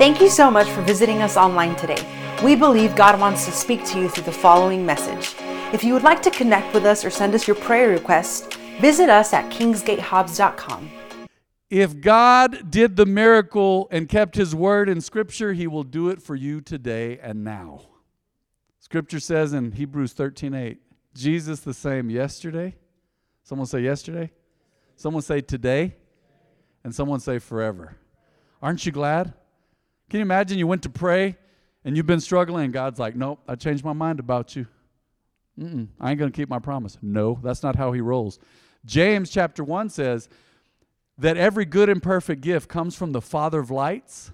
Thank you so much for visiting us online today. We believe God wants to speak to you through the following message. If you would like to connect with us or send us your prayer requests, visit us at kingsgatehobbs.com. If God did the miracle and kept his word in Scripture, he will do it for you today and now. Scripture says in Hebrews 13 8, Jesus the same yesterday. Someone say yesterday. Someone say today. And someone say forever. Aren't you glad? Can you imagine you went to pray and you've been struggling and God's like, nope, I changed my mind about you. Mm-mm, I ain't going to keep my promise. No, that's not how he rolls. James chapter 1 says that every good and perfect gift comes from the Father of lights.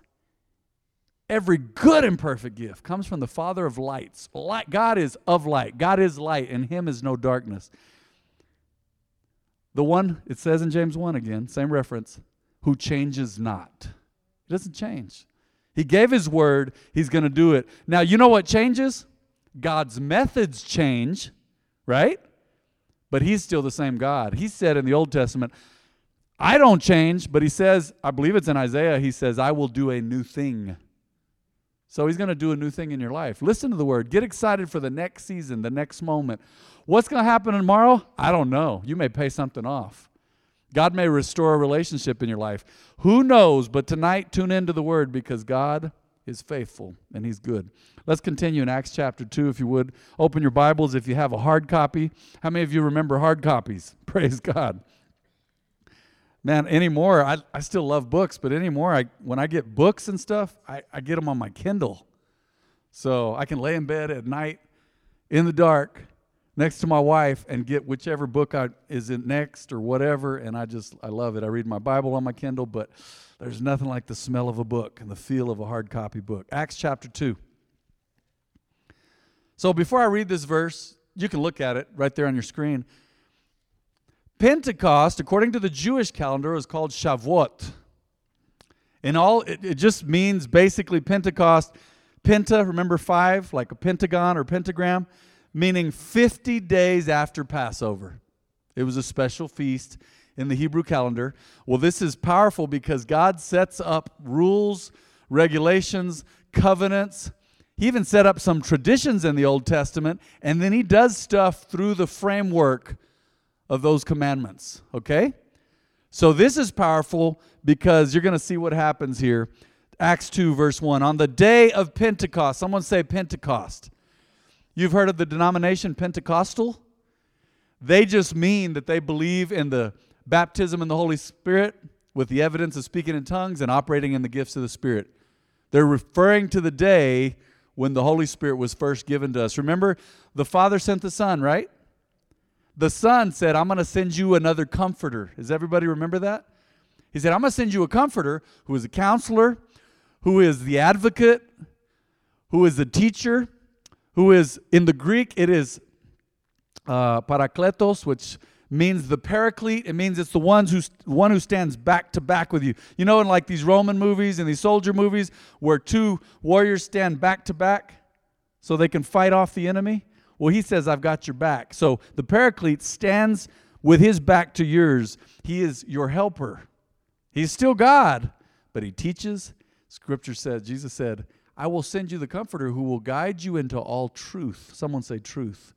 Every good and perfect gift comes from the Father of lights. Light, God is of light. God is light, and Him is no darkness. The one, it says in James 1 again, same reference, who changes not. He doesn't change. He gave His word, He's going to do it. Now, you know what changes? God's methods change, right? But he's still the same God. He said in the Old Testament, I don't change, but he says, I believe it's in Isaiah, he says, I will do a new thing. So he's going to do a new thing in your life. Listen to the word. Get excited for the next season, the next moment. What's going to happen tomorrow? I don't know. You may pay something off. God may restore a relationship in your life. Who knows? But tonight, tune into the word because God is faithful and he's good. Let's continue in Acts chapter 2, if you would. Open your Bibles if you have a hard copy. How many of you remember hard copies? Praise God. Man, anymore, I, I still love books, but anymore, I, when I get books and stuff, I, I get them on my Kindle. So I can lay in bed at night in the dark next to my wife and get whichever book I, is in next or whatever, and I just, I love it. I read my Bible on my Kindle, but there's nothing like the smell of a book and the feel of a hard copy book. Acts chapter 2. So before I read this verse, you can look at it right there on your screen. Pentecost, according to the Jewish calendar, is called Shavuot. In all, it, it just means basically Pentecost. Penta, remember five, like a pentagon or pentagram, meaning 50 days after Passover. It was a special feast in the Hebrew calendar. Well, this is powerful because God sets up rules, regulations, covenants. He even set up some traditions in the Old Testament, and then he does stuff through the framework of those commandments, okay? So this is powerful because you're going to see what happens here. Acts 2, verse 1. On the day of Pentecost, someone say Pentecost. You've heard of the denomination Pentecostal? They just mean that they believe in the baptism in the Holy Spirit with the evidence of speaking in tongues and operating in the gifts of the Spirit. They're referring to the day when the Holy Spirit was first given to us. Remember, the Father sent the Son, right? The Son said, I'm going to send you another comforter. Does everybody remember that? He said, I'm going to send you a comforter who is a counselor, who is the advocate, who is the teacher, who is, in the Greek, it is uh, parakletos, which means the paraclete. It means it's the ones who, one who stands back to back with you. You know, in like these Roman movies and these soldier movies where two warriors stand back to back so they can fight off the enemy? Well, he says, I've got your back. So the paraclete stands with his back to yours. He is your helper. He's still God, but he teaches. Scripture says, Jesus said, I will send you the comforter who will guide you into all truth. Someone say truth.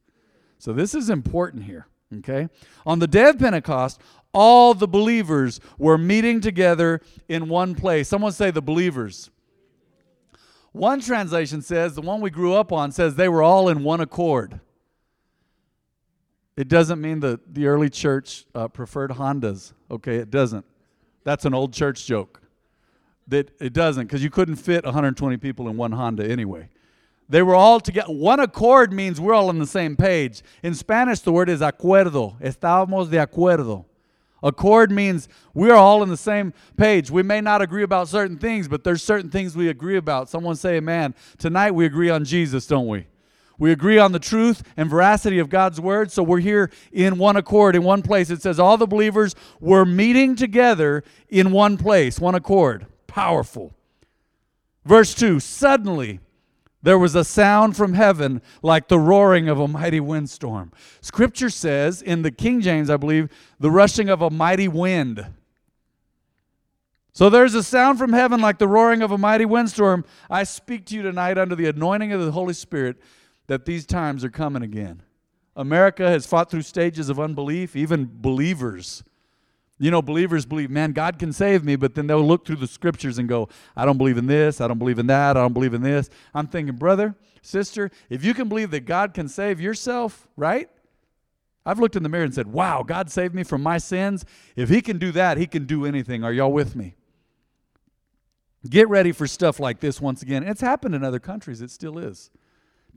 So this is important here. Okay? On the day of Pentecost, all the believers were meeting together in one place. Someone say the believers. One translation says, the one we grew up on says they were all in one accord. It doesn't mean that the early church uh, preferred Hondas. Okay, it doesn't. That's an old church joke. That it doesn't, because you couldn't fit 120 people in one Honda anyway. They were all together. One accord means we're all on the same page. In Spanish, the word is acuerdo. Estábamos de acuerdo. Accord means we're all on the same page. We may not agree about certain things, but there's certain things we agree about. Someone say, man, tonight we agree on Jesus, don't we? We agree on the truth and veracity of God's word, so we're here in one accord, in one place. It says all the believers were meeting together in one place, one accord. Powerful. Verse 2 Suddenly, there was a sound from heaven like the roaring of a mighty windstorm. Scripture says, in the King James, I believe, the rushing of a mighty wind. So there's a sound from heaven like the roaring of a mighty windstorm. I speak to you tonight under the anointing of the Holy Spirit that these times are coming again. America has fought through stages of unbelief, even believers. You know, believers believe, man, God can save me, but then they'll look through the scriptures and go, I don't believe in this, I don't believe in that, I don't believe in this. I'm thinking, brother, sister, if you can believe that God can save yourself, right? I've looked in the mirror and said, wow, God saved me from my sins. If He can do that, He can do anything. Are y'all with me? Get ready for stuff like this once again. It's happened in other countries, it still is.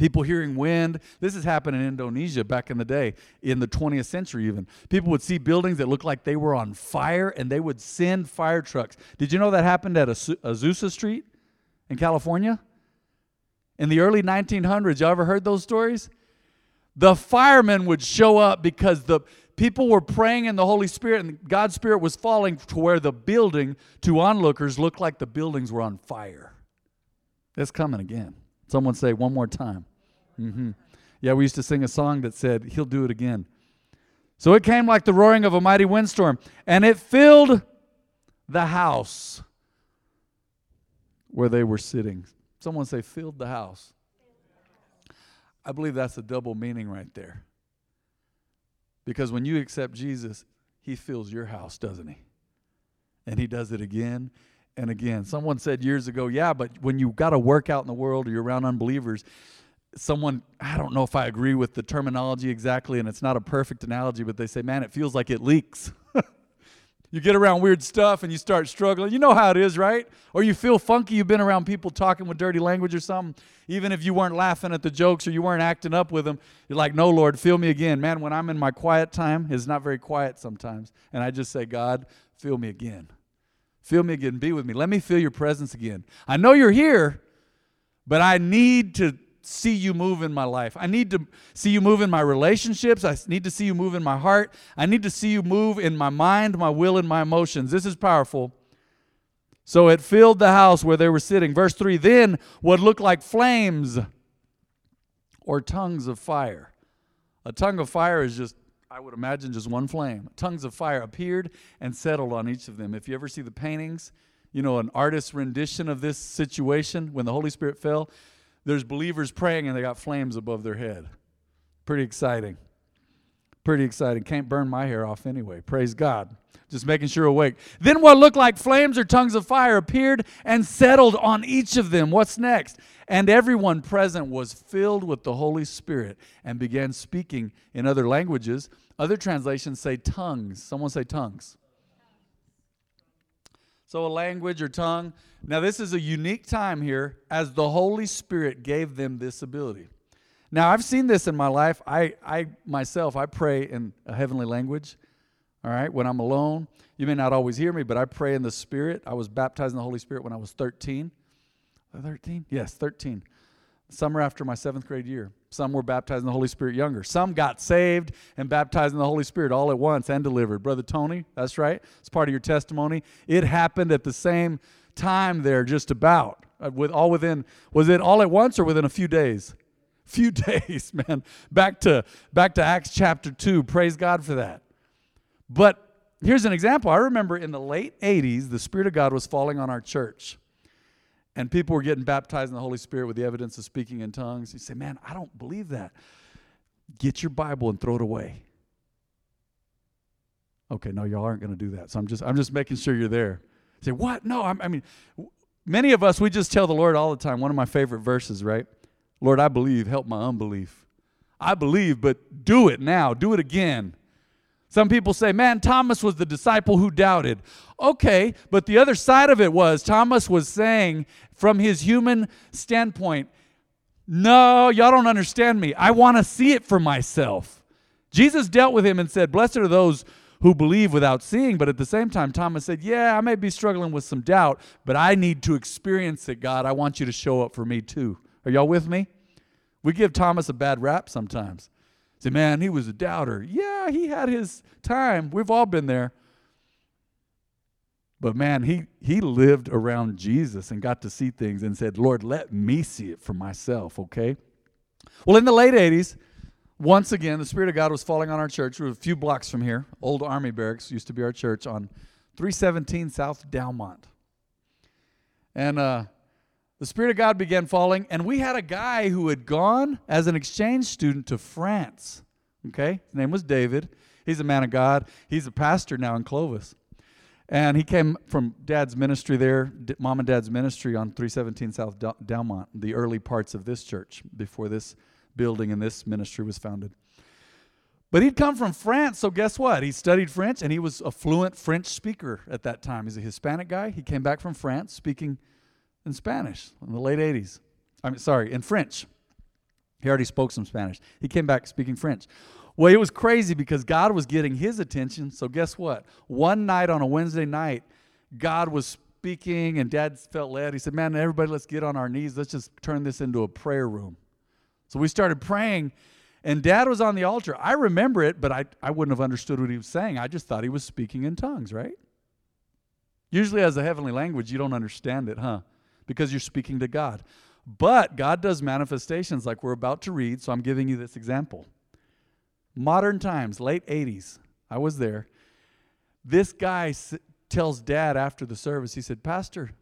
People hearing wind. This has happened in Indonesia back in the day, in the 20th century even. People would see buildings that looked like they were on fire and they would send fire trucks. Did you know that happened at Azusa Street in California? In the early 1900s, y'all ever heard those stories? The firemen would show up because the people were praying in the Holy Spirit and God's Spirit was falling to where the building to onlookers looked like the buildings were on fire. It's coming again. Someone say one more time. Mm-hmm. Yeah, we used to sing a song that said, He'll do it again. So it came like the roaring of a mighty windstorm, and it filled the house where they were sitting. Someone say, filled the house. I believe that's a double meaning right there. Because when you accept Jesus, he fills your house, doesn't he? And he does it again and again. Someone said years ago, yeah, but when you got to work out in the world or you're around unbelievers, someone, I don't know if I agree with the terminology exactly, and it's not a perfect analogy, but they say, man, it feels like it leaks. you get around weird stuff and you start struggling. You know how it is, right? Or you feel funky, you've been around people talking with dirty language or something. Even if you weren't laughing at the jokes or you weren't acting up with them, you're like, no, Lord, fill me again. Man, when I'm in my quiet time, it's not very quiet sometimes. And I just say, God, fill me again. Feel me again. Be with me. Let me feel your presence again. I know you're here, but I need to see you move in my life. I need to see you move in my relationships. I need to see you move in my heart. I need to see you move in my mind, my will, and my emotions. This is powerful. So it filled the house where they were sitting. Verse 3 Then what looked like flames or tongues of fire. A tongue of fire is just I would imagine just one flame. Tongues of fire appeared and settled on each of them. If you ever see the paintings, you know, an artist's rendition of this situation when the Holy Spirit fell, there's believers praying and they got flames above their head. Pretty exciting. Pretty exciting. Can't burn my hair off anyway. Praise God. Just making sure awake. Then what looked like flames or tongues of fire appeared and settled on each of them. What's next? And everyone present was filled with the Holy Spirit and began speaking in other languages other translations say tongues. Someone say tongues. So, a language or tongue. Now, this is a unique time here as the Holy Spirit gave them this ability. Now, I've seen this in my life. I, I myself, I pray in a heavenly language. All right, when I'm alone, you may not always hear me, but I pray in the Spirit. I was baptized in the Holy Spirit when I was 13. 13? Yes, 13 summer after my seventh grade year. Some were baptized in the Holy Spirit younger. Some got saved and baptized in the Holy Spirit all at once and delivered. Brother Tony, that's right. It's part of your testimony. It happened at the same time there, just about. Uh, with all within, was it all at once or within a few days? Few days, man. Back to back to Acts chapter two. Praise God for that. But here's an example. I remember in the late 80s, the Spirit of God was falling on our church and people were getting baptized in the Holy Spirit with the evidence of speaking in tongues. You say, Man, I don't believe that. Get your Bible and throw it away. Okay, no, y'all aren't going to do that. So I'm just, I'm just making sure you're there. You say, what? No, I'm, I mean, many of us, we just tell the Lord all the time. One of my favorite verses, right? Lord, I believe, help my unbelief. I believe, but do it now. Do it again. Some people say, man, Thomas was the disciple who doubted. Okay, but the other side of it was Thomas was saying, from his human standpoint, no, y'all don't understand me. I want to see it for myself. Jesus dealt with him and said, Blessed are those who believe without seeing. But at the same time, Thomas said, Yeah, I may be struggling with some doubt, but I need to experience it, God. I want you to show up for me too. Are y'all with me? We give Thomas a bad rap sometimes. Say, man, he was a doubter. Yeah, he had his time. We've all been there. But man, he, he lived around Jesus and got to see things and said, Lord, let me see it for myself, okay? Well, in the late 80s, once again, the Spirit of God was falling on our church. We were a few blocks from here. Old Army Barracks used to be our church on 317 South Dalmont. And uh, the Spirit of God began falling, and we had a guy who had gone as an exchange student to France. Okay? His name was David. He's a man of God. He's a pastor now in Clovis. And he came from dad's ministry there, mom and dad's ministry on 317 South Delmont, the early parts of this church before this building and this ministry was founded. But he'd come from France, so guess what? He studied French and he was a fluent French speaker at that time. He's a Hispanic guy. He came back from France speaking in Spanish in the late 80s. I'm sorry, in French. He already spoke some Spanish. He came back speaking French. Well, it was crazy because God was getting his attention. So, guess what? One night on a Wednesday night, God was speaking, and dad felt led. He said, Man, everybody, let's get on our knees. Let's just turn this into a prayer room. So, we started praying, and dad was on the altar. I remember it, but I, I wouldn't have understood what he was saying. I just thought he was speaking in tongues, right? Usually, as a heavenly language, you don't understand it, huh? Because you're speaking to God. But God does manifestations like we're about to read, so I'm giving you this example. Modern times, late 80s, I was there. This guy s- tells dad after the service, he said, Pastor,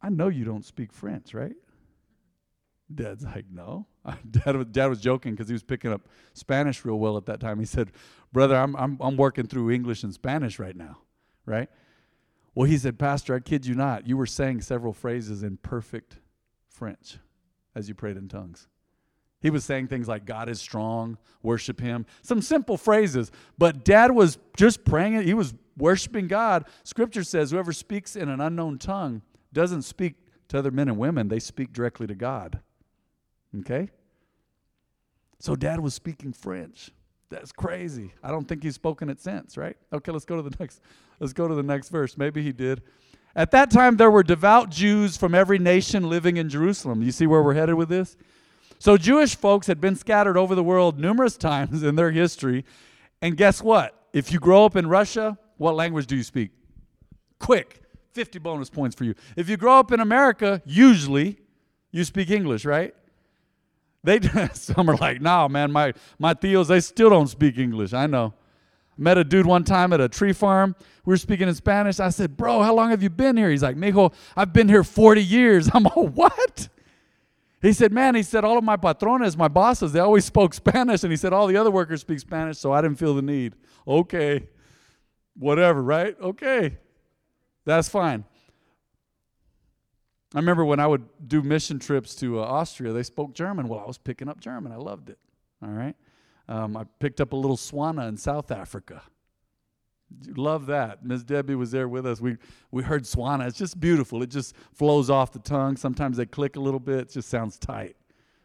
I know you don't speak French, right? Dad's like, no. Dad Dad was joking because he was picking up Spanish real well at that time. He said, Brother, I'm, I'm, I'm working through English and Spanish right now, right? Well, he said, Pastor, I kid you not, you were saying several phrases in perfect French as you prayed in tongues. He was saying things like, God is strong, worship him. Some simple phrases. But dad was just praying it. He was worshiping God. Scripture says, whoever speaks in an unknown tongue doesn't speak to other men and women, they speak directly to God. Okay? So dad was speaking French. That's crazy. I don't think he's spoken it since, right? Okay, let's go to the next let's go to the next verse. Maybe he did. At that time there were devout Jews from every nation living in Jerusalem. You see where we're headed with this? So Jewish folks had been scattered over the world numerous times in their history. And guess what? If you grow up in Russia, what language do you speak? Quick, 50 bonus points for you. If you grow up in America, usually you speak English, right? They some are like, nah, man, my my theos, they still don't speak English. I know. Met a dude one time at a tree farm. We were speaking in Spanish. I said, bro, how long have you been here? He's like, mijo, I've been here 40 years. I'm all, what? He said, man, he said, all of my patrones, my bosses, they always spoke Spanish. And he said, all the other workers speak Spanish, so I didn't feel the need. Okay. Whatever, right? Okay. That's fine. I remember when I would do mission trips to uh, Austria, they spoke German. Well, I was picking up German. I loved it. All right. Um, I picked up a little Swana in South Africa. Love that. Miss Debbie was there with us. We we heard Swana. It's just beautiful. It just flows off the tongue. Sometimes they click a little bit. It just sounds tight.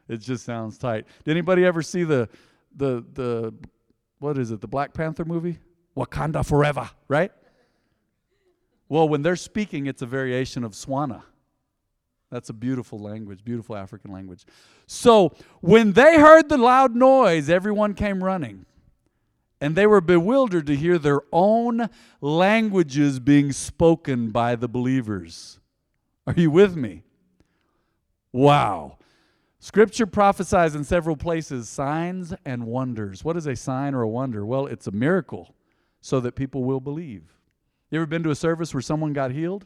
It just sounds tight. Did anybody ever see the the the what is it? The Black Panther movie? Wakanda Forever, right? Well, when they're speaking, it's a variation of Swana. That's a beautiful language, beautiful African language. So when they heard the loud noise, everyone came running. And they were bewildered to hear their own languages being spoken by the believers. Are you with me? Wow. Scripture prophesies in several places signs and wonders. What is a sign or a wonder? Well, it's a miracle so that people will believe. You ever been to a service where someone got healed?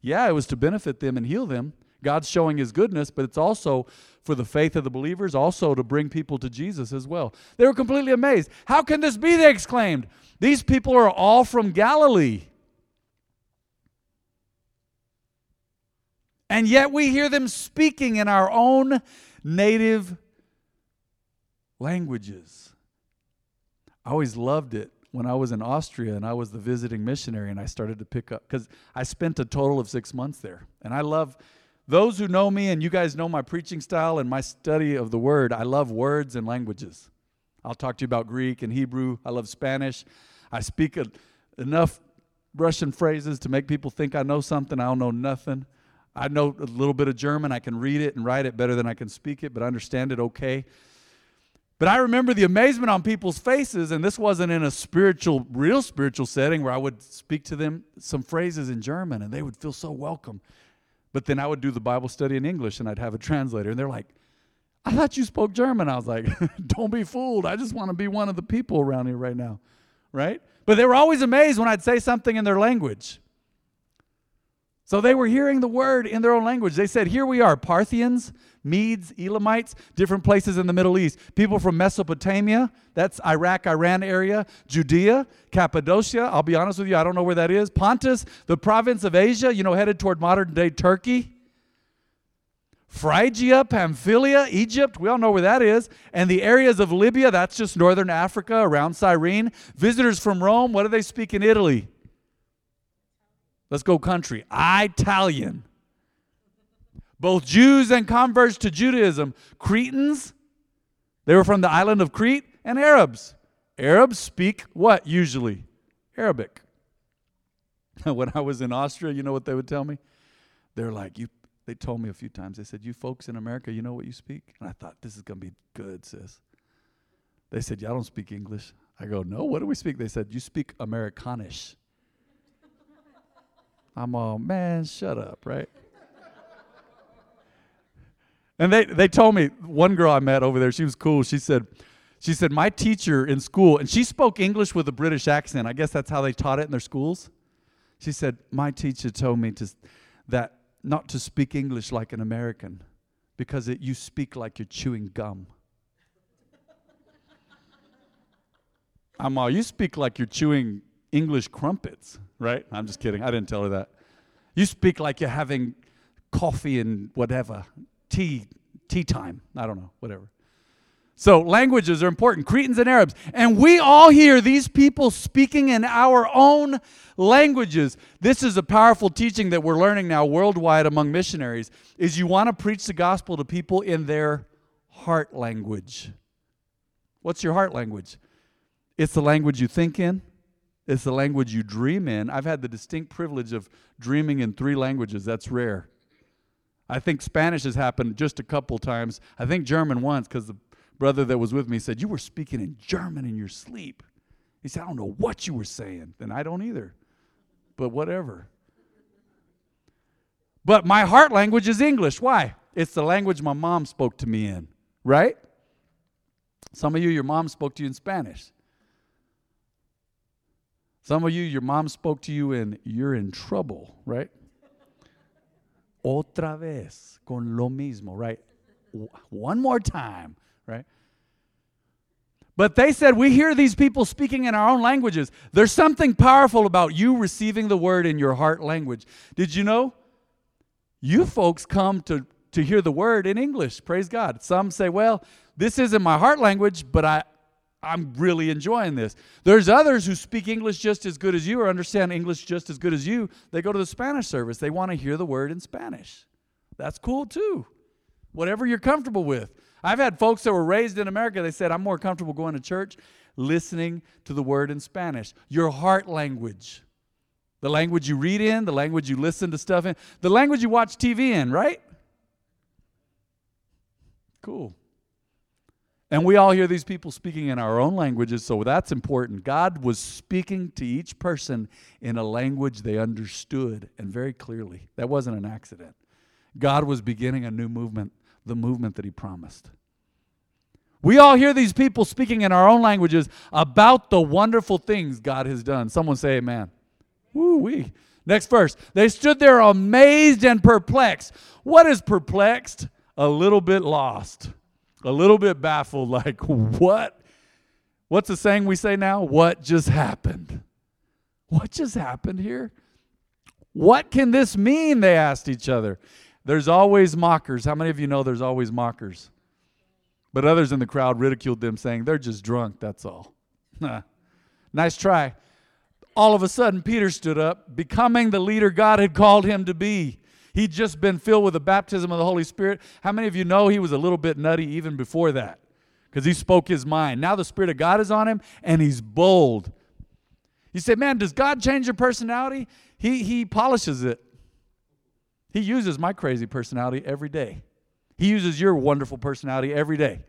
Yeah, it was to benefit them and heal them. God's showing his goodness, but it's also for the faith of the believers, also to bring people to Jesus as well. They were completely amazed. How can this be? They exclaimed. These people are all from Galilee. And yet we hear them speaking in our own native languages. I always loved it when I was in Austria and I was the visiting missionary and I started to pick up because I spent a total of six months there. And I love those who know me and you guys know my preaching style and my study of the word, I love words and languages. I'll talk to you about Greek and Hebrew. I love Spanish. I speak a, enough Russian phrases to make people think I know something. I don't know nothing. I know a little bit of German. I can read it and write it better than I can speak it, but I understand it okay. But I remember the amazement on people's faces, and this wasn't in a spiritual, real spiritual setting where I would speak to them some phrases in German and they would feel so welcome. But then I would do the Bible study in English and I'd have a translator. And they're like, I thought you spoke German. I was like, don't be fooled. I just want to be one of the people around here right now. Right? But they were always amazed when I'd say something in their language. So they were hearing the word in their own language. They said, Here we are, Parthians, Medes, Elamites, different places in the Middle East. People from Mesopotamia, that's Iraq, Iran area, Judea, Cappadocia, I'll be honest with you, I don't know where that is. Pontus, the province of Asia, you know, headed toward modern day Turkey. Phrygia, Pamphylia, Egypt, we all know where that is. And the areas of Libya, that's just northern Africa around Cyrene. Visitors from Rome, what do they speak in Italy? Let's go country. Italian. Both Jews and converts to Judaism, Cretans, they were from the island of Crete, and Arabs. Arabs speak what usually? Arabic. when I was in Austria, you know what they would tell me? They're like, you they told me a few times, they said, You folks in America, you know what you speak? And I thought, This is going to be good, sis. They said, Y'all don't speak English. I go, No, what do we speak? They said, You speak Americanish. I'm all, Man, shut up, right? and they, they told me, one girl I met over there, she was cool. She said, she said, My teacher in school, and she spoke English with a British accent. I guess that's how they taught it in their schools. She said, My teacher told me to, that not to speak English like an American because it, you speak like you're chewing gum. I'm all, you speak like you're chewing English crumpets, right? I'm just kidding. I didn't tell her that. You speak like you're having coffee and whatever, tea, tea time. I don't know, whatever. So, languages are important, Cretans and Arabs. And we all hear these people speaking in our own languages. This is a powerful teaching that we're learning now worldwide among missionaries is you want to preach the gospel to people in their heart language. What's your heart language? It's the language you think in. It's the language you dream in. I've had the distinct privilege of dreaming in three languages. That's rare. I think Spanish has happened just a couple times. I think German once because the brother that was with me said, You were speaking in German in your sleep. He said, I don't know what you were saying. And I don't either. But whatever. But my heart language is English. Why? It's the language my mom spoke to me in, right? Some of you, your mom spoke to you in Spanish. Some of you, your mom spoke to you and you're in trouble, right? Otra vez con lo mismo, right? One more time right? But they said, We hear these people speaking in our own languages. There's something powerful about you receiving the word in your heart language. Did you know? You folks come to, to hear the word in English. Praise God. Some say, Well, this isn't my heart language, but I, I'm really enjoying this. There's others who speak English just as good as you or understand English just as good as you. They go to the Spanish service, they want to hear the word in Spanish. That's cool too. Whatever you're comfortable with. I've had folks that were raised in America, they said, I'm more comfortable going to church listening to the word in Spanish. Your heart language. The language you read in, the language you listen to stuff in, the language you watch TV in, right? Cool. And we all hear these people speaking in our own languages, so that's important. God was speaking to each person in a language they understood and very clearly. That wasn't an accident. God was beginning a new movement the movement that he promised. We all hear these people speaking in our own languages about the wonderful things God has done. Someone say amen. Woo wee. Next verse. They stood there amazed and perplexed. What is perplexed? A little bit lost, a little bit baffled, like, what? What's the saying we say now? What just happened? What just happened here? What can this mean? They asked each other. There's always mockers. How many of you know there's always mockers? But others in the crowd ridiculed them, saying, They're just drunk, that's all. nice try. All of a sudden, Peter stood up, becoming the leader God had called him to be. He'd just been filled with the baptism of the Holy Spirit. How many of you know he was a little bit nutty even before that? Because he spoke his mind. Now the Spirit of God is on him, and he's bold. You say, Man, does God change your personality? He, he polishes it. He uses my crazy personality every day. He uses your wonderful personality every day.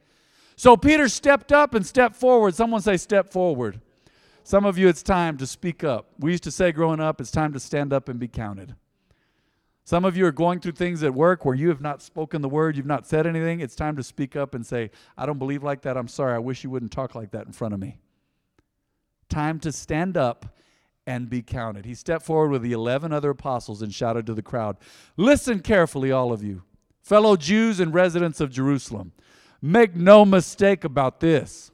So Peter stepped up and stepped forward. Someone say, step forward. Some of you, it's time to speak up. We used to say growing up, it's time to stand up and be counted. Some of you are going through things at work where you have not spoken the word, you've not said anything. It's time to speak up and say, I don't believe like that. I'm sorry. I wish you wouldn't talk like that in front of me. Time to stand up and be counted. He stepped forward with the 11 other apostles and shouted to the crowd Listen carefully, all of you, fellow Jews and residents of Jerusalem. Make no mistake about this.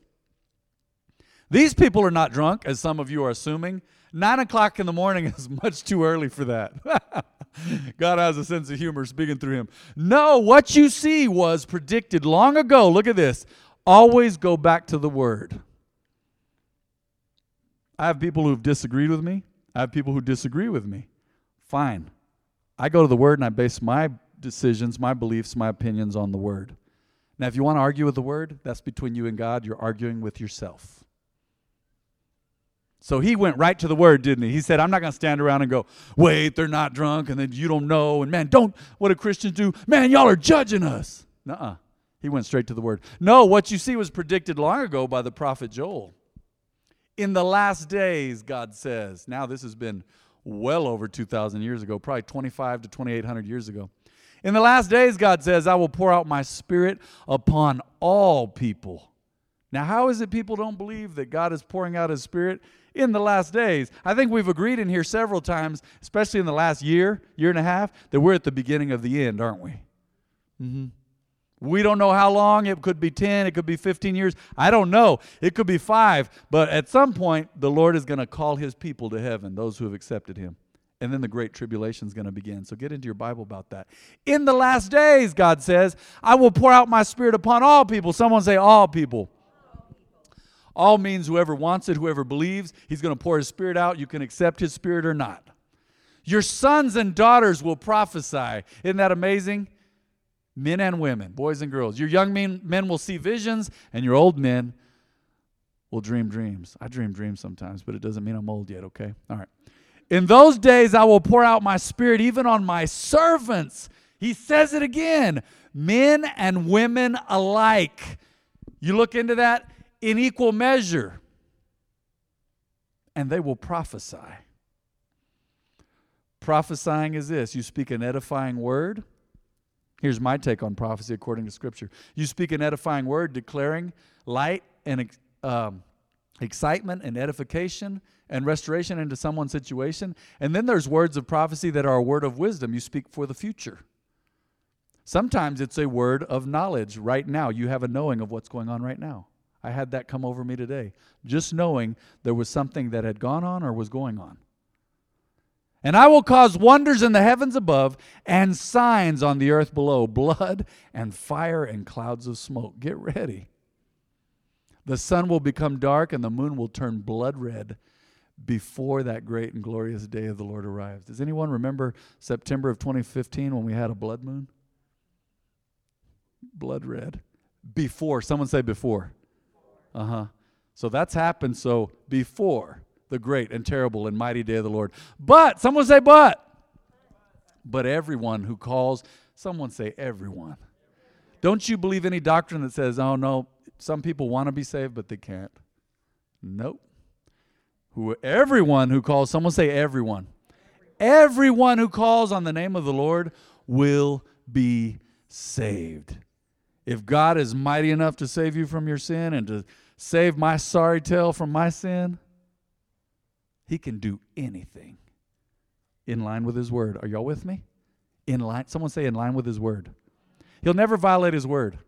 These people are not drunk, as some of you are assuming. Nine o'clock in the morning is much too early for that. God has a sense of humor speaking through him. No, what you see was predicted long ago. Look at this. Always go back to the Word. I have people who've disagreed with me. I have people who disagree with me. Fine. I go to the Word and I base my decisions, my beliefs, my opinions on the Word. Now, if you want to argue with the Word, that's between you and God. You're arguing with yourself. So he went right to the word, didn't he? He said, I'm not going to stand around and go, wait, they're not drunk, and then you don't know, and man, don't, what do Christians do? Man, y'all are judging us. Nuh uh. He went straight to the word. No, what you see was predicted long ago by the prophet Joel. In the last days, God says, now this has been well over 2,000 years ago, probably 25 to 2,800 years ago. In the last days, God says, I will pour out my spirit upon all people. Now, how is it people don't believe that God is pouring out his spirit? in the last days. I think we've agreed in here several times, especially in the last year, year and a half, that we're at the beginning of the end, aren't we? Mm-hmm. We don't know how long. It could be 10, it could be 15 years. I don't know. It could be five. But at some point, the Lord is going to call his people to heaven, those who have accepted him. And then the great tribulation is going to begin. So get into your Bible about that. In the last days, God says, I will pour out my spirit upon all people. Someone say, all people. All means whoever wants it, whoever believes, he's going to pour his spirit out. You can accept his spirit or not. Your sons and daughters will prophesy. Isn't that amazing? Men and women, boys and girls. Your young men, men will see visions, and your old men will dream dreams. I dream dreams sometimes, but it doesn't mean I'm old yet, okay? All right. In those days, I will pour out my spirit even on my servants. He says it again men and women alike. You look into that, in equal measure, and they will prophesy. Prophesying is this you speak an edifying word. Here's my take on prophecy according to Scripture. You speak an edifying word, declaring light and um, excitement and edification and restoration into someone's situation. And then there's words of prophecy that are a word of wisdom. You speak for the future. Sometimes it's a word of knowledge right now. You have a knowing of what's going on right now. I had that come over me today, just knowing there was something that had gone on or was going on. And I will cause wonders in the heavens above and signs on the earth below blood and fire and clouds of smoke. Get ready. The sun will become dark and the moon will turn blood red before that great and glorious day of the Lord arrives. Does anyone remember September of 2015 when we had a blood moon? Blood red. Before. Someone say before. Uh huh. So that's happened. So before the great and terrible and mighty day of the Lord. But, someone say, but. But everyone who calls, someone say, everyone. Don't you believe any doctrine that says, oh no, some people want to be saved, but they can't? Nope. Who, everyone who calls, someone say, everyone. Everyone who calls on the name of the Lord will be saved. If God is mighty enough to save you from your sin and to save my sorry tail from my sin, he can do anything in line with his word. Are y'all with me? In line, someone say in line with his word. He'll never violate his word.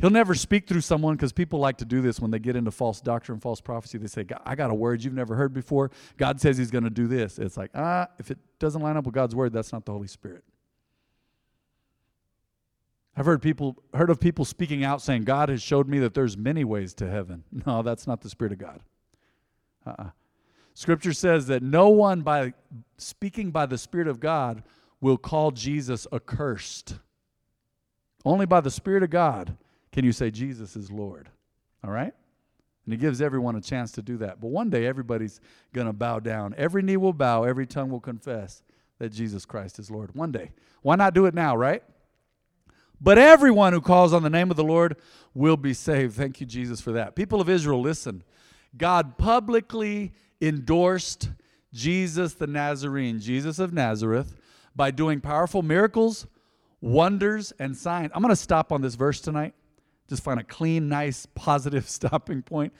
He'll never speak through someone because people like to do this when they get into false doctrine, false prophecy. They say, I got a word you've never heard before. God says he's going to do this. It's like, ah, if it doesn't line up with God's word, that's not the Holy Spirit. I've heard people heard of people speaking out saying, God has showed me that there's many ways to heaven. No, that's not the Spirit of God. Uh-uh. Scripture says that no one by speaking by the Spirit of God will call Jesus accursed. Only by the Spirit of God can you say Jesus is Lord. All right? And he gives everyone a chance to do that. But one day everybody's going to bow down. Every knee will bow, every tongue will confess that Jesus Christ is Lord. One day. Why not do it now, right? But everyone who calls on the name of the Lord will be saved. Thank you, Jesus, for that. People of Israel, listen. God publicly endorsed Jesus the Nazarene, Jesus of Nazareth, by doing powerful miracles, wonders, and signs. I'm going to stop on this verse tonight. Just find a clean, nice, positive stopping point.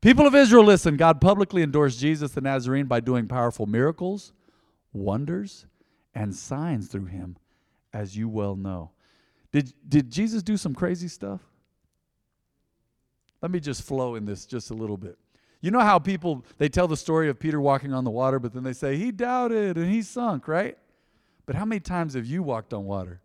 People of Israel, listen. God publicly endorsed Jesus the Nazarene by doing powerful miracles, wonders, and signs through him, as you well know. Did, did Jesus do some crazy stuff? Let me just flow in this just a little bit. You know how people they tell the story of Peter walking on the water, but then they say he doubted and he sunk, right? But how many times have you walked on water?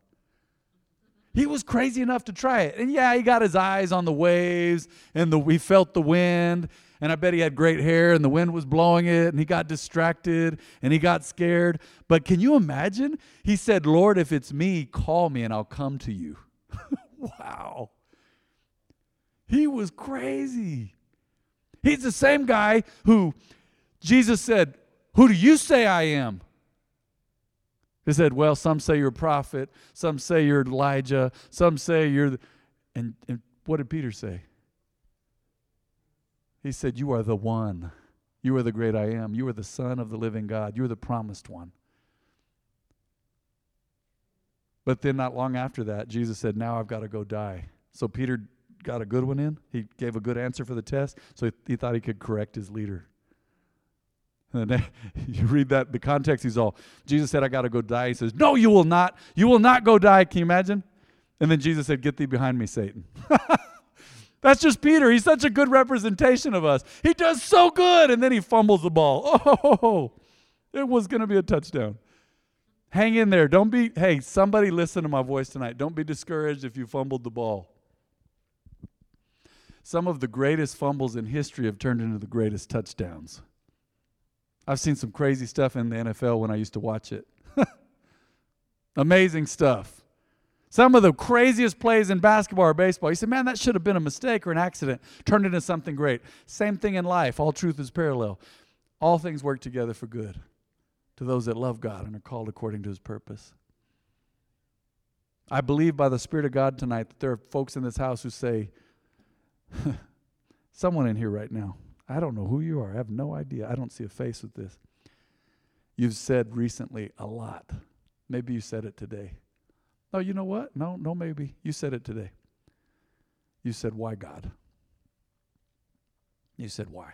He was crazy enough to try it. And yeah, he got his eyes on the waves and the, he felt the wind. And I bet he had great hair and the wind was blowing it and he got distracted and he got scared. But can you imagine? He said, Lord, if it's me, call me and I'll come to you. wow. He was crazy. He's the same guy who Jesus said, Who do you say I am? He said, Well, some say you're a prophet, some say you're Elijah, some say you're. And, and what did Peter say? He said, You are the one. You are the great I am. You are the Son of the living God. You are the promised one. But then, not long after that, Jesus said, Now I've got to go die. So Peter got a good one in. He gave a good answer for the test. So he, he thought he could correct his leader. And then you read that, the context, he's all, Jesus said, I got to go die. He says, No, you will not. You will not go die. Can you imagine? And then Jesus said, Get thee behind me, Satan. That's just Peter. He's such a good representation of us. He does so good, and then he fumbles the ball. Oh, it was going to be a touchdown. Hang in there. Don't be, hey, somebody listen to my voice tonight. Don't be discouraged if you fumbled the ball. Some of the greatest fumbles in history have turned into the greatest touchdowns. I've seen some crazy stuff in the NFL when I used to watch it. Amazing stuff. Some of the craziest plays in basketball or baseball. You say, man, that should have been a mistake or an accident. Turned into something great. Same thing in life. All truth is parallel. All things work together for good to those that love God and are called according to his purpose. I believe by the Spirit of God tonight that there are folks in this house who say, someone in here right now, I don't know who you are. I have no idea. I don't see a face with this. You've said recently a lot. Maybe you said it today. No, you know what? No, no, maybe. You said it today. You said, Why God? You said, Why?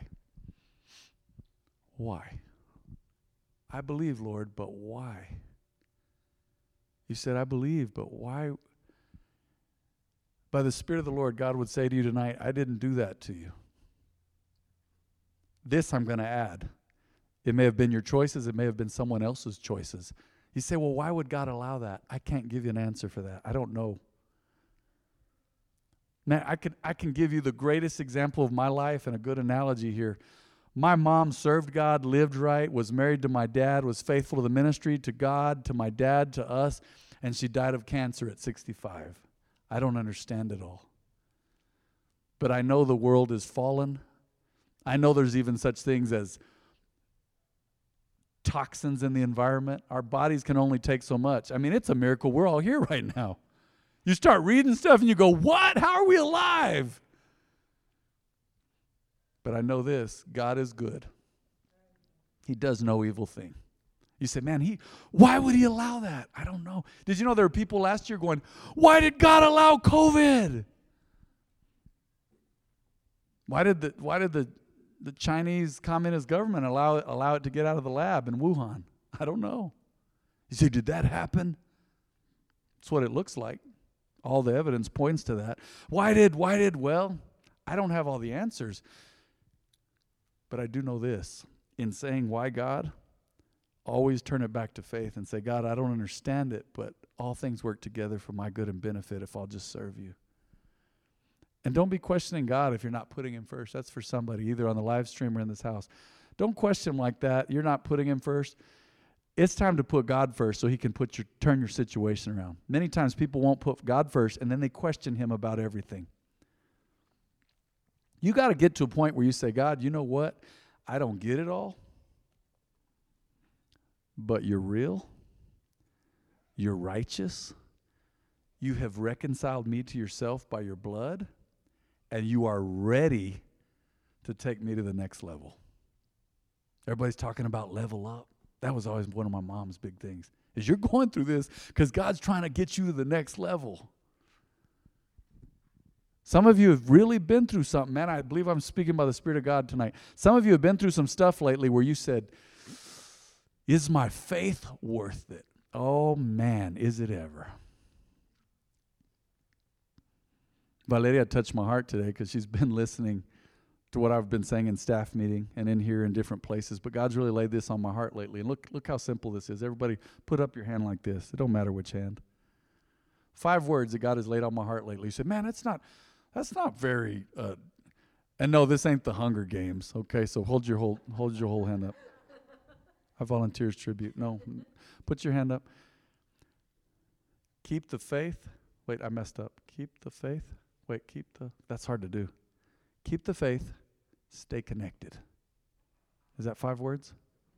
Why? I believe, Lord, but why? You said, I believe, but why? By the Spirit of the Lord, God would say to you tonight, I didn't do that to you. This I'm going to add. It may have been your choices, it may have been someone else's choices. You say, well, why would God allow that? I can't give you an answer for that. I don't know. Now, I can, I can give you the greatest example of my life and a good analogy here. My mom served God, lived right, was married to my dad, was faithful to the ministry, to God, to my dad, to us, and she died of cancer at 65. I don't understand it all. But I know the world is fallen. I know there's even such things as toxins in the environment. Our bodies can only take so much. I mean, it's a miracle we're all here right now. You start reading stuff and you go, What? How are we alive? But I know this God is good, He does no evil thing. You say, man, he why would he allow that? I don't know. Did you know there were people last year going, why did God allow COVID? Why did the why did the the Chinese Communist government allow allow it to get out of the lab in Wuhan? I don't know. You say, did that happen? That's what it looks like. All the evidence points to that. Why did, why did, well, I don't have all the answers. But I do know this. In saying why God, always turn it back to faith and say, God, I don't understand it, but all things work together for my good and benefit if I'll just serve you. And don't be questioning God if you're not putting Him first. That's for somebody, either on the live stream or in this house. Don't question like that. You're not putting Him first. It's time to put God first so He can put your turn your situation around. Many times people won't put God first and then they question Him about everything. You got to get to a point where you say, God, you know what? I don't get it all, but you're real. You're righteous. You have reconciled me to yourself by your blood and you are ready to take me to the next level. Everybody's talking about level up. That was always one of my mom's big things. Is you're going through this because God's trying to get you to the next level. Some of you have really been through something, man. I believe I'm speaking by the Spirit of God tonight. Some of you have been through some stuff lately where you said, Is my faith worth it? Oh, man, is it ever? Valeria touched my heart today because she's been listening to what I've been saying in staff meeting and in here in different places. But God's really laid this on my heart lately. And look, look how simple this is. Everybody, put up your hand like this. It don't matter which hand. Five words that God has laid on my heart lately. He said, "Man, that's not, that's not very." Uh, and no, this ain't the Hunger Games. Okay, so hold your whole, hold your whole hand up. I volunteers tribute. No, put your hand up. Keep the faith. Wait, I messed up. Keep the faith. Wait, keep the. That's hard to do. Keep the faith, stay connected. Is that five words?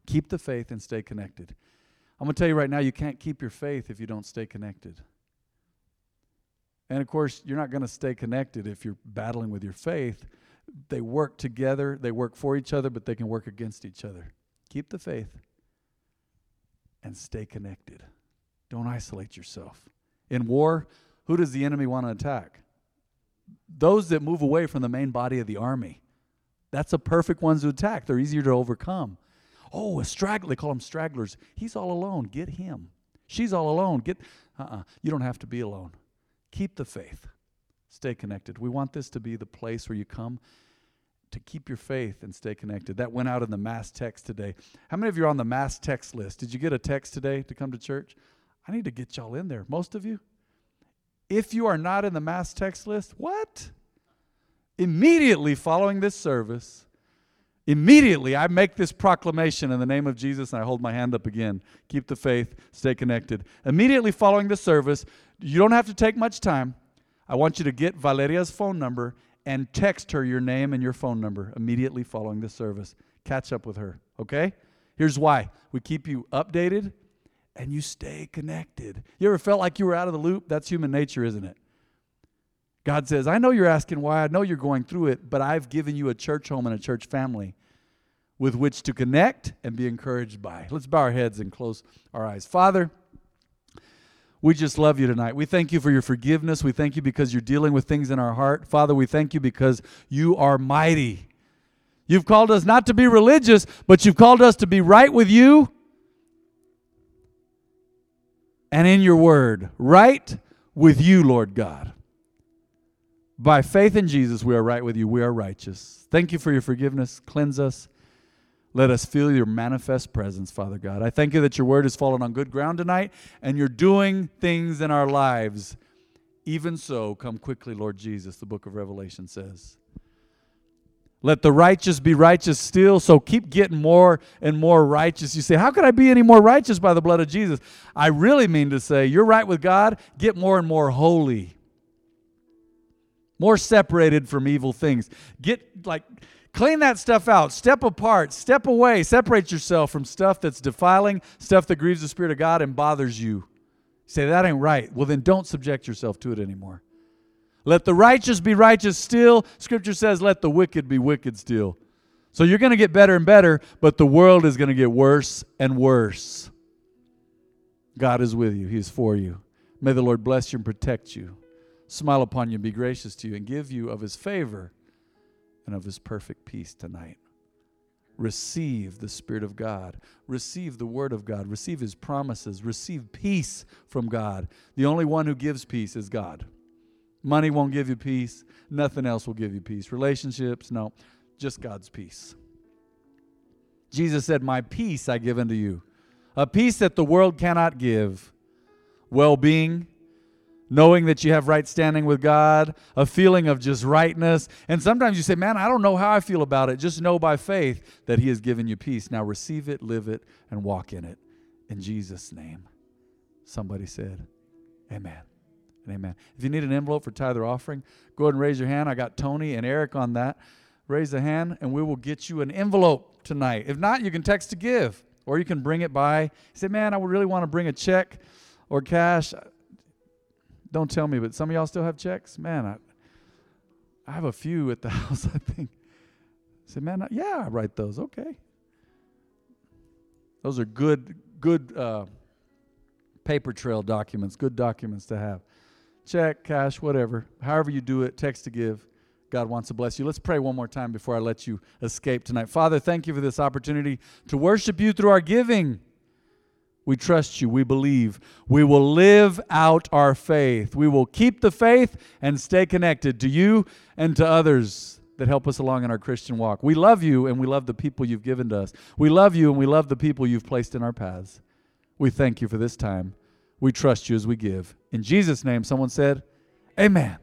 Keep the faith and stay connected. I'm going to tell you right now, you can't keep your faith if you don't stay connected. And of course, you're not going to stay connected if you're battling with your faith. They work together, they work for each other, but they can work against each other. Keep the faith and stay connected. Don't isolate yourself. In war, who does the enemy want to attack? Those that move away from the main body of the army. That's a perfect ones to attack. They're easier to overcome. Oh, a straggler. They call them stragglers. He's all alone. Get him. She's all alone. Get. Uh-uh. You don't have to be alone. Keep the faith. Stay connected. We want this to be the place where you come to keep your faith and stay connected. That went out in the mass text today. How many of you are on the mass text list? Did you get a text today to come to church? I need to get y'all in there. Most of you? If you are not in the mass text list, what? Immediately following this service, immediately I make this proclamation in the name of Jesus and I hold my hand up again. Keep the faith, stay connected. Immediately following the service, you don't have to take much time. I want you to get Valeria's phone number and text her your name and your phone number immediately following the service. Catch up with her, okay? Here's why we keep you updated and you stay connected. You ever felt like you were out of the loop? That's human nature, isn't it? God says, I know you're asking why, I know you're going through it, but I've given you a church home and a church family with which to connect and be encouraged by. Let's bow our heads and close our eyes. Father, we just love you tonight. We thank you for your forgiveness. We thank you because you're dealing with things in our heart. Father, we thank you because you are mighty. You've called us not to be religious, but you've called us to be right with you and in your word, right with you, Lord God. By faith in Jesus, we are right with you. We are righteous. Thank you for your forgiveness. Cleanse us. Let us feel your manifest presence, Father God. I thank you that your word has fallen on good ground tonight and you're doing things in our lives. Even so, come quickly, Lord Jesus, the book of Revelation says. Let the righteous be righteous still. So keep getting more and more righteous. You say, How could I be any more righteous by the blood of Jesus? I really mean to say, You're right with God. Get more and more holy, more separated from evil things. Get like, clean that stuff out. Step apart. Step away. Separate yourself from stuff that's defiling, stuff that grieves the Spirit of God and bothers you. you say, That ain't right. Well, then don't subject yourself to it anymore. Let the righteous be righteous still. Scripture says, let the wicked be wicked still. So you're going to get better and better, but the world is going to get worse and worse. God is with you, He is for you. May the Lord bless you and protect you, smile upon you, and be gracious to you, and give you of His favor and of His perfect peace tonight. Receive the Spirit of God. Receive the Word of God. Receive His promises. Receive peace from God. The only one who gives peace is God. Money won't give you peace. Nothing else will give you peace. Relationships, no, just God's peace. Jesus said, My peace I give unto you, a peace that the world cannot give. Well being, knowing that you have right standing with God, a feeling of just rightness. And sometimes you say, Man, I don't know how I feel about it. Just know by faith that He has given you peace. Now receive it, live it, and walk in it. In Jesus' name. Somebody said, Amen and amen. If you need an envelope for tithe or offering, go ahead and raise your hand. I got Tony and Eric on that. Raise a hand, and we will get you an envelope tonight. If not, you can text to give, or you can bring it by. say, man, I would really want to bring a check or cash. Don't tell me, but some of y'all still have checks? Man, I, I have a few at the house, I think. I said, man, yeah, I write those. Okay. Those are good, good uh, paper trail documents, good documents to have. Check, cash, whatever. However you do it, text to give. God wants to bless you. Let's pray one more time before I let you escape tonight. Father, thank you for this opportunity to worship you through our giving. We trust you. We believe. We will live out our faith. We will keep the faith and stay connected to you and to others that help us along in our Christian walk. We love you and we love the people you've given to us. We love you and we love the people you've placed in our paths. We thank you for this time. We trust you as we give. In Jesus' name, someone said, Amen.